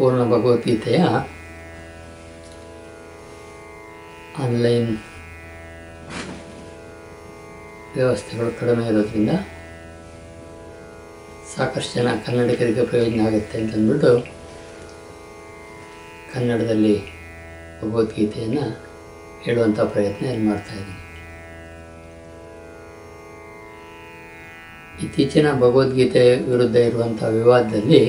ಸಂಪೂರ್ಣ ಭಗವದ್ಗೀತೆಯ ಆನ್ಲೈನ್ ವ್ಯವಸ್ಥೆಗಳು ಕಡಿಮೆ ಇರೋದ್ರಿಂದ ಸಾಕಷ್ಟು ಜನ ಕನ್ನಡಿಗರಿಗೆ ಪ್ರಯೋಜನ ಆಗುತ್ತೆ ಅಂತ ಅಂದ್ಬಿಟ್ಟು ಕನ್ನಡದಲ್ಲಿ ಭಗವದ್ಗೀತೆಯನ್ನು ಹೇಳುವಂಥ ಪ್ರಯತ್ನ ಇಲ್ಲಿ ಮಾಡ್ತಾ ಇದ್ದೀನಿ. ಇತ್ತೀಚಿನ ಭಗವದ್ಗೀತೆ ವಿರುದ್ಧ ಇರುವಂಥ ವಿವಾದದಲ್ಲಿ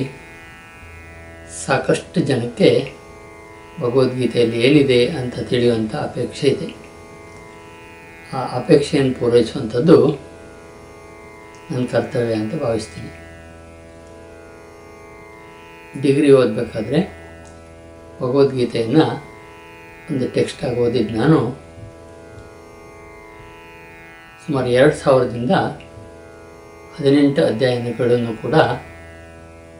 ಸಾಕಷ್ಟು ಜನಕ್ಕೆ ಭಗವದ್ಗೀತೆಯಲ್ಲಿ ಏನಿದೆ ಅಂತ ತಿಳಿಯುವಂಥ ಅಪೇಕ್ಷೆ ಇದೆ. ಆ ಅಪೇಕ್ಷೆಯನ್ನು ಪೂರೈಸುವಂಥದ್ದು ನನ್ನ ಕರ್ತವ್ಯ ಅಂತ ಭಾವಿಸ್ತೀನಿ. ಡಿಗ್ರಿ ಓದಬೇಕಾದ್ರೆ ಭಗವದ್ಗೀತೆಯನ್ನು ಒಂದು ಟೆಕ್ಸ್ಟಾಗಿ ಓದಿದ್ದು ನಾನು ಸುಮಾರು ಎರಡು ಸಾವಿರದಿಂದ ಹದಿನೆಂಟು ಅಧ್ಯಯನಗಳನ್ನು ಕೂಡ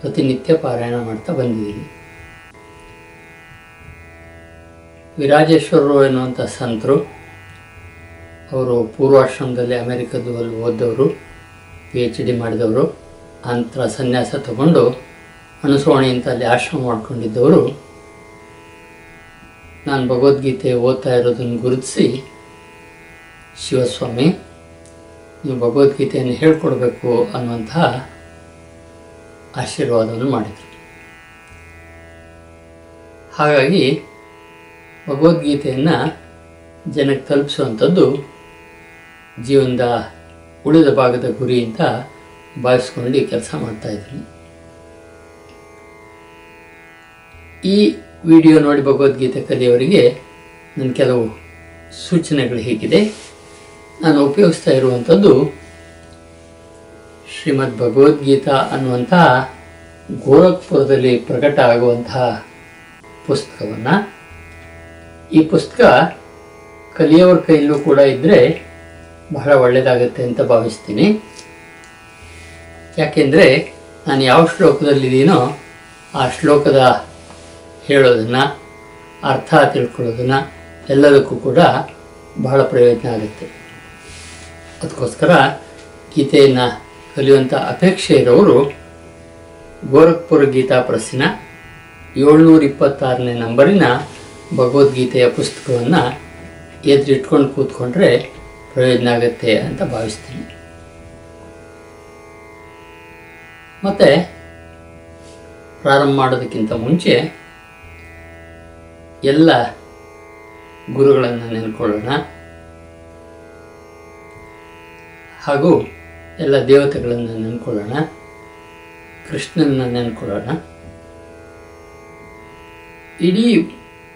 ಪ್ರತಿನಿತ್ಯ ಪಾರಾಯಣ ಮಾಡ್ತಾ ಬಂದಿದ್ದೀನಿ ವಿರಾಜೇಶ್ವರರು ಎನ್ನುವಂಥ ಸಂತರು, ಅವರು ಪೂರ್ವಾಶ್ರಮದಲ್ಲಿ ಅಮೆರಿಕದಲ್ಲಿ ಓದವರು ಪಿ ಎಚ್ ಡಿ ಮಾಡಿದವರು ಅಂತರ ಸನ್ಯಾಸ ತಗೊಂಡು ಅನುಸರಣೆ ಅಂತ ಅಲ್ಲಿ ಆಶ್ರಮ ಮಾಡ್ಕೊಂಡಿದ್ದವರು. ನಾನು ಭಗವದ್ಗೀತೆ ಓದ್ತಾ ಇರೋದನ್ನು ಗುರುತಿಸಿ, ಶಿವಸ್ವಾಮಿ, ನೀವು ಭಗವದ್ಗೀತೆಯನ್ನು ಹೇಳ್ಕೊಡ್ಬೇಕು ಅನ್ನುವಂತಹ ಆಶೀರ್ವಾದವನ್ನು ಮಾಡಿದರು. ಹಾಗಾಗಿ ಭಗವದ್ಗೀತೆಯನ್ನು ಜನಕ್ಕೆ ತಲುಪಿಸುವಂಥದ್ದು ಜೀವನದ ಉಳಿದ ಭಾಗದ ಗುರಿ ಅಂತ ಭಾವಿಸ್ಕೊಂಡು ಈ ಕೆಲಸ ಮಾಡ್ತಾಯಿದ್ರು ಈ ವಿಡಿಯೋ ನೋಡಿ ಭಗವದ್ಗೀತೆ ಕಲಿಯವರಿಗೆ ನನ್ನ ಕೆಲವು ಸೂಚನೆಗಳು ಹೇಗಿದೆ. ನಾನು ಉಪಯೋಗಿಸ್ತಾ ಇರುವಂಥದ್ದು ಶ್ರೀಮದ್ ಭಗವದ್ಗೀತಾ ಅನ್ನುವಂತಹ ಗೋರಖ್ಪುರದಲ್ಲಿ ಪ್ರಕಟ ಆಗುವಂತಹ ಪುಸ್ತಕವನ್ನು, ಈ ಪುಸ್ತಕ ಕಲಿಯವರ ಕೈಯಲ್ಲೂ ಕೂಡ ಇದ್ದರೆ ಬಹಳ ಒಳ್ಳೆಯದಾಗುತ್ತೆ ಅಂತ ಭಾವಿಸ್ತೀನಿ. ಯಾಕೆಂದರೆ ನಾನು ಯಾವ ಶ್ಲೋಕದಲ್ಲಿದ್ದೀನೋ ಆ ಶ್ಲೋಕದ ಹೇಳೋದನ್ನು, ಅರ್ಥ ತಿಳ್ಕೊಳ್ಳೋದನ್ನು ಎಲ್ಲದಕ್ಕೂ ಕೂಡ ಬಹಳ ಪ್ರಯೋಜನ ಆಗುತ್ತೆ. ಅದಕ್ಕೋಸ್ಕರ ಗೀತೆಯನ್ನು ಕಲಿಯುವಂಥ ಅಪೇಕ್ಷೆ ಇರೋರು ಗೋರಖ್ಪುರ ಗೀತಾ ಪ್ರಸಿನ ಏಳ್ನೂರ ಇಪ್ಪತ್ತಾರನೇ ನಂಬರಿನ ಭಗವದ್ಗೀತೆಯ ಪುಸ್ತಕವನ್ನು ಎದುರಿಟ್ಕೊಂಡು ಕೂತ್ಕೊಂಡ್ರೆ ಪ್ರಯೋಜನ ಆಗುತ್ತೆ ಅಂತ ಭಾವಿಸ್ತೀನಿ. ಮತ್ತೆ ಪ್ರಾರಂಭ ಮಾಡೋದಕ್ಕಿಂತ ಮುಂಚೆ ಎಲ್ಲ ಗುರುಗಳನ್ನು ನೆನ್ಕೊಳ್ಳೋಣ. ಹಾಗೂ ಎಲ್ಲ ದೇವತೆಗಳನ್ನು ನೆನ್ಕೊಳ್ಳೋಣ. ಕೃಷ್ಣನ ನೆನ್ಕೊಳ್ಳೋಣ. ಇಡೀ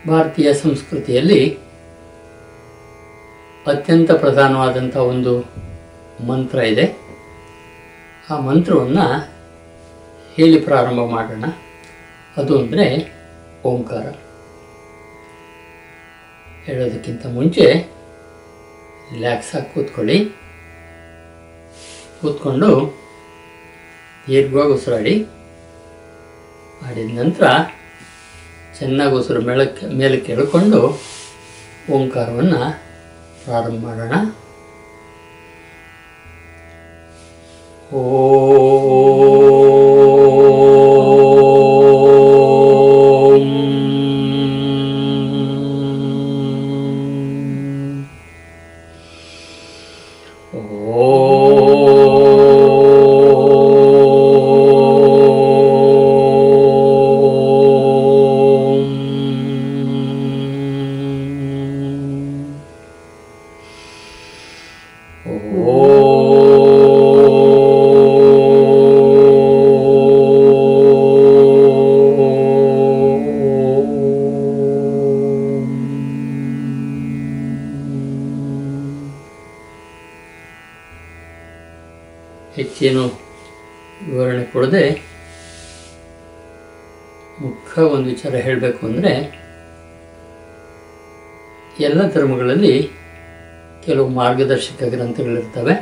ಭಾರತೀಯ ಸಂಸ್ಕೃತಿಯಲ್ಲಿ ಅತ್ಯಂತ ಪ್ರಧಾನವಾದಂಥ ಒಂದು ಮಂತ್ರ ಇದೆ. ಆ ಮಂತ್ರವನ್ನು ಹೇಳಿ ಪ್ರಾರಂಭ ಮಾಡೋಣ. ಅದು ಅಂದರೆ ಓಂಕಾರ. ಹೇಳೋದಕ್ಕಿಂತ ಮುಂಚೆ ರಿಲ್ಯಾಕ್ಸ್ ಆಗಿ ಕೂತ್ಕೊಳ್ಳಿ. ಕೂತ್ಕೊಂಡು ದೀರ್ಘವಾಗಿ ಉಸಿರಾಡಿ ಆಡಿದ ನಂತರ ಚೆನ್ನಾಗಿ ಉಸಿರು ಮೇಳಕ್ಕೆ ಮೇಲಕ್ಕೆ ಎಳ್ಕೊಂಡು ಓಂಕಾರವನ್ನು ಪ್ರಾರಂಭ ಮಾಡೋಣ. ಓಂ ಹೆಚ್ಚೇನು ವಿವರಣೆ ಕೊಡದೆ ಮುಖ್ಯ ಒಂದು ವಿಚಾರ ಹೇಳಬೇಕು ಅಂದರೆ ಎಲ್ಲ ಧರ್ಮಗಳಲ್ಲಿ ಕೆಲವು ಮಾರ್ಗದರ್ಶಕ ಗ್ರಂಥಗಳಿರ್ತವೆ.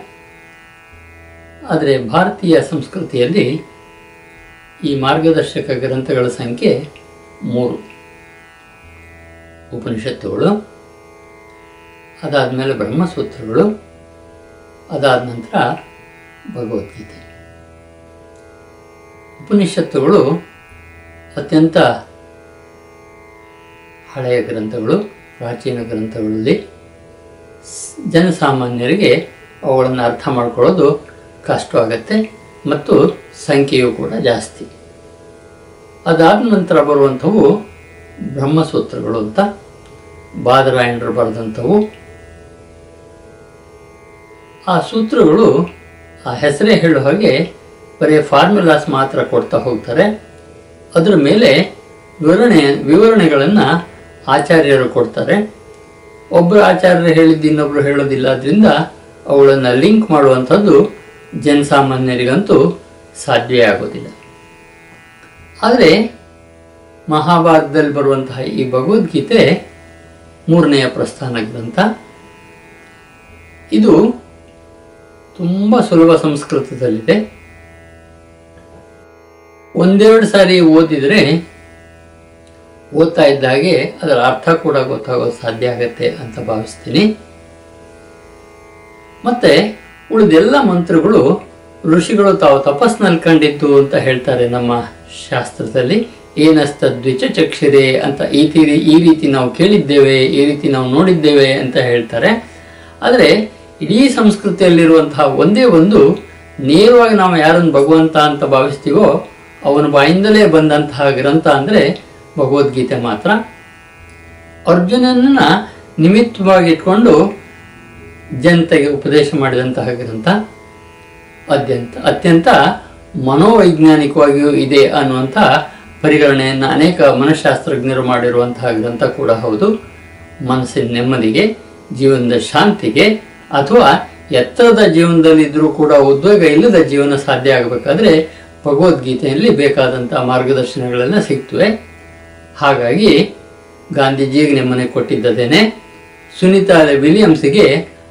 ಆದರೆ ಭಾರತೀಯ ಸಂಸ್ಕೃತಿಯಲ್ಲಿ ಈ ಮಾರ್ಗದರ್ಶಕ ಗ್ರಂಥಗಳ ಸಂಖ್ಯೆ ಮೂರು. ಉಪನಿಷತ್ತುಗಳು, ಅದಾದಮೇಲೆ ಬ್ರಹ್ಮಸೂತ್ರಗಳು, ಅದಾದ ನಂತರ ಭಗವದ್ಗೀತೆ. ಉಪನಿಷತ್ತುಗಳು ಅತ್ಯಂತ ಹಳೆಯ ಗ್ರಂಥಗಳು, ಪ್ರಾಚೀನ ಗ್ರಂಥಗಳಲ್ಲಿ ಜನಸಾಮಾನ್ಯರಿಗೆ ಅವುಗಳನ್ನು ಅರ್ಥ ಮಾಡ್ಕೊಳ್ಳೋದು ಕಷ್ಟವಾಗತ್ತೆ ಮತ್ತು ಸಂಖ್ಯೆಯು ಕೂಡ ಜಾಸ್ತಿ. ಅದಾದ ನಂತರ ಬರುವಂಥವು ಬ್ರಹ್ಮಸೂತ್ರಗಳು ಅಂತ, ಬಾದರಾಯಣರು ಬರೆದಂಥವು. ಆ ಸೂತ್ರಗಳು ಆ ಹೆಸರೇ ಹೇಳೋ ಹಾಗೆ ಬರೀ ಫಾರ್ಮುಲಾಸ್ ಮಾತ್ರ ಕೊಡ್ತಾ ಹೋಗ್ತಾರೆ. ಅದರ ಮೇಲೆ ವಿವರಣೆ, ವಿವರಣೆಗಳನ್ನು ಆಚಾರ್ಯರು ಕೊಡ್ತಾರೆ. ಒಬ್ಬರು ಆಚಾರ್ಯರು ಹೇಳಿದ್ದು ಇನ್ನೊಬ್ರು ಹೇಳೋದಿಲ್ಲ. ಅದರಿಂದ ಅವುಗಳನ್ನು ಲಿಂಕ್ ಮಾಡುವಂಥದ್ದು ಜನಸಾಮಾನ್ಯರಿಗಂತೂ ಸಾಧ್ಯವೇ ಆಗೋದಿಲ್ಲ. ಆದರೆ ಮಹಾಭಾರತದಲ್ಲಿ ಬರುವಂತಹ ಈ ಭಗವದ್ಗೀತೆ ಮೂರನೆಯ ಪ್ರಸ್ಥಾನ ಗ್ರಂಥ. ಇದು ತುಂಬ ಸುಲಭ ಸಂಸ್ಕೃತದಲ್ಲಿದೆ. ಒಂದೆರಡು ಸಾರಿ ಓದಿದರೆ ಓದ್ತಾ ಇದ್ದಾಗೆ ಅದರ ಅರ್ಥ ಕೂಡ ಗೊತ್ತಾಗೋ ಸಾಧ್ಯ ಆಗತ್ತೆ ಅಂತ ಭಾವಿಸ್ತೀನಿ. ಮತ್ತೆ ಉಳಿದೆಲ್ಲ ಮಂತ್ರಗಳು ಋಷಿಗಳು ತಾವು ತಪಸ್ನಲ್ಲಿ ಕಂಡಿದ್ದು ಅಂತ ಹೇಳ್ತಾರೆ ನಮ್ಮ ಶಾಸ್ತ್ರದಲ್ಲಿ. ಏನಸ್ತ ದ್ವಿಚ ಚಕ್ಷಿರೆ ಅಂತ ಈ ತೀರಿ ಈ ರೀತಿ ನಾವು ಕೇಳಿದ್ದೇವೆ, ಈ ರೀತಿ ನಾವು ನೋಡಿದ್ದೇವೆ ಅಂತ ಹೇಳ್ತಾರೆ. ಆದರೆ ಇಡೀ ಸಂಸ್ಕೃತಿಯಲ್ಲಿರುವಂತಹ ಒಂದೇ ಒಂದು ನೇರವಾಗಿ ನಾವು ಯಾರನ್ನು ಭಗವಂತ ಅಂತ ಭಾವಿಸ್ತೀವೋ ಅವನ ಬಾಯಿಂದಲೇ ಬಂದಂತಹ ಗ್ರಂಥ ಅಂದರೆ ಭಗವದ್ಗೀತೆ ಮಾತ್ರ. ಅರ್ಜುನನನ್ನ ನಿಮಿತ್ತವಾಗಿ ಇಟ್ಕೊಂಡು ಜನತೆಗೆ ಉಪದೇಶ ಮಾಡಿದಂತಹ ಗ್ರಂಥ. ಅತ್ಯಂತ ಅತ್ಯಂತ ಮನೋವೈಜ್ಞಾನಿಕವಾಗಿಯೂ ಇದೆ ಅನ್ನುವಂಥ ಪರಿಗಣನೆಯನ್ನು ಅನೇಕ ಮನಃಶಾಸ್ತ್ರಜ್ಞರು ಮಾಡಿರುವಂತಹ ಗ್ರಂಥ ಕೂಡ ಹೌದು. ಮನಸ್ಸಿನ ನೆಮ್ಮದಿಗೆ, ಜೀವನದ ಶಾಂತಿಗೆ ಅಥವಾ ಎತ್ತರದ ಜೀವನದಲ್ಲಿದ್ದರೂ ಕೂಡ ಉದ್ವೇಗ ಇಲ್ಲದ ಜೀವನ ಸಾಧ್ಯ ಆಗಬೇಕಾದ್ರೆ ಭಗವದ್ಗೀತೆಯಲ್ಲಿ ಬೇಕಾದಂಥ ಮಾರ್ಗದರ್ಶನಗಳನ್ನು ಸಿಗ್ತವೆ. ಹಾಗಾಗಿ ಗಾಂಧೀಜಿಗೆ ನೆಮ್ಮನೆ ಕೊಟ್ಟಿದ್ದದೇನೆ ಸುನೀತಾ ವಿಲಿಯಮ್ಸ್ಗೆ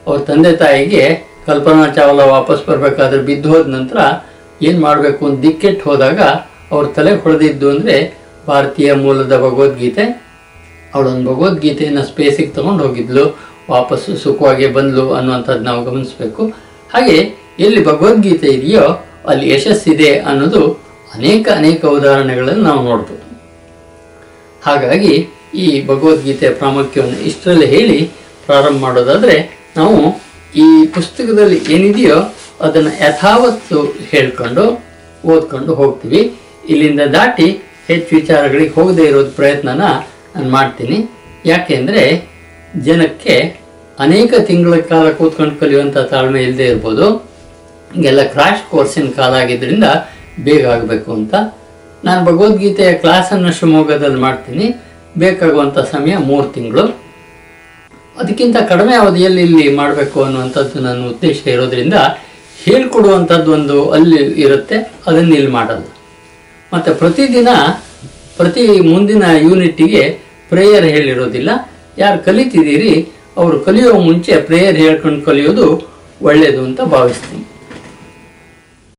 ಅವ್ರ ತಂದೆ ತಾಯಿಗೆ ಕಲ್ಪನಾ ಚಾವ್ಲಾ ವಾಪಸ್ ಬರಬೇಕಾದ್ರೆ ಬಿದ್ದು ಹೋದ ನಂತರ ಏನು ಮಾಡಬೇಕು ಅಂತ ದಿಕ್ಕೆಟ್ಟು ಹೋದಾಗ ಅವ್ರ ತಲೆ ಹೊಡೆದಿದ್ದು ಅಂದರೆ ಭಾರತೀಯ ಮೂಲದ ಭಗವದ್ಗೀತೆ. ಅವಳೊಂದು ಭಗವದ್ಗೀತೆಯನ್ನು ಸ್ಪೇಸಿಗೆ ತಗೊಂಡು ಹೋಗಿದ್ಲು. ವಾಪಸ್ಸು ಸುಖವಾಗಿ ಬಂದ್ಲು ಅನ್ನುವಂಥದ್ದು ನಾವು ಗಮನಿಸಬೇಕು. ಹಾಗೆ ಎಲ್ಲಿ ಭಗವದ್ಗೀತೆ ಇದೆಯೋ ಅಲ್ಲಿ ಯಶಸ್ಸಿದೆ ಅನ್ನೋದು ಅನೇಕ ಅನೇಕ ಉದಾಹರಣೆಗಳನ್ನು ನಾವು ನೋಡ್ಬೋದು. ಹಾಗಾಗಿ ಈ ಭಗವದ್ಗೀತೆಯ ಪ್ರಾಮುಖ್ಯವನ್ನು ಇಷ್ಟರಲ್ಲಿ ಹೇಳಿ ಪ್ರಾರಂಭ ಮಾಡೋದಾದರೆ ನಾವು ಈ ಪುಸ್ತಕದಲ್ಲಿ ಏನಿದೆಯೋ ಅದನ್ನು ಯಥಾವತ್ತು ಹೇಳ್ಕೊಂಡು ಓದ್ಕೊಂಡು ಹೋಗ್ತೀವಿ. ಇಲ್ಲಿಂದ ದಾಟಿ ಹೆಚ್ಚು ವಿಚಾರಗಳಿಗೆ ಹೋಗದೇ ಇರೋದು ಪ್ರಯತ್ನನ ನಾನು ಮಾಡ್ತೀನಿ. ಯಾಕೆಂದರೆ ಜನಕ್ಕೆ ಅನೇಕ ತಿಂಗಳ ಕಾಲ ಕೂತ್ಕೊಂಡು ಕಲಿಯುವಂಥ ತಾಳ್ಮೆ ಇಲ್ಲದೆ ಇರ್ಬೋದು, ಹಿಂಗೆಲ್ಲ ಕ್ರಾಶ್ ಕೋರ್ಸಿನ ಕಾಲ ಆಗಿದ್ದರಿಂದ ಬೇಗ ಆಗಬೇಕು ಅಂತ. ನಾನು ಭಗವದ್ಗೀತೆಯ ಕ್ಲಾಸನ್ನು ಶಿವಮೊಗ್ಗದಲ್ಲಿ ಮಾಡ್ತೀನಿ. ಬೇಕಾಗುವಂಥ ಸಮಯ ಮೂರು ತಿಂಗಳು. ಅದಕ್ಕಿಂತ ಕಡಿಮೆ ಅವಧಿಯಲ್ಲಿ ಇಲ್ಲಿ ಮಾಡಬೇಕು ಅನ್ನುವಂಥದ್ದು ನನ್ನ ಉದ್ದೇಶ ಇರೋದ್ರಿಂದ ಹೇಳ್ಕೊಡುವಂಥದ್ದು ಒಂದು ಅಲ್ಲಿ ಇರುತ್ತೆ, ಅದನ್ನು ಇಲ್ಲಿ ಮಾಡಲ್ಲ ಮತ್ತು ಪ್ರತಿದಿನ, ಪ್ರತಿ ಮುಂದಿನ ಯೂನಿಟ್ಟಿಗೆ ಪ್ರೇಯರ್ ಹೇಳಿರೋದಿಲ್ಲ. ಯಾರು ಕಲಿತಿದ್ದೀರಿ ಅವರು ಕಲಿಯೋ ಮುಂಚೆ ಪ್ರೇಯರ್ ಹೇಳ್ಕೊಂಡು ಕಲಿಯೋದು ಒಳ್ಳೆಯದು ಅಂತ ಭಾವಿಸ್ತೀನಿ.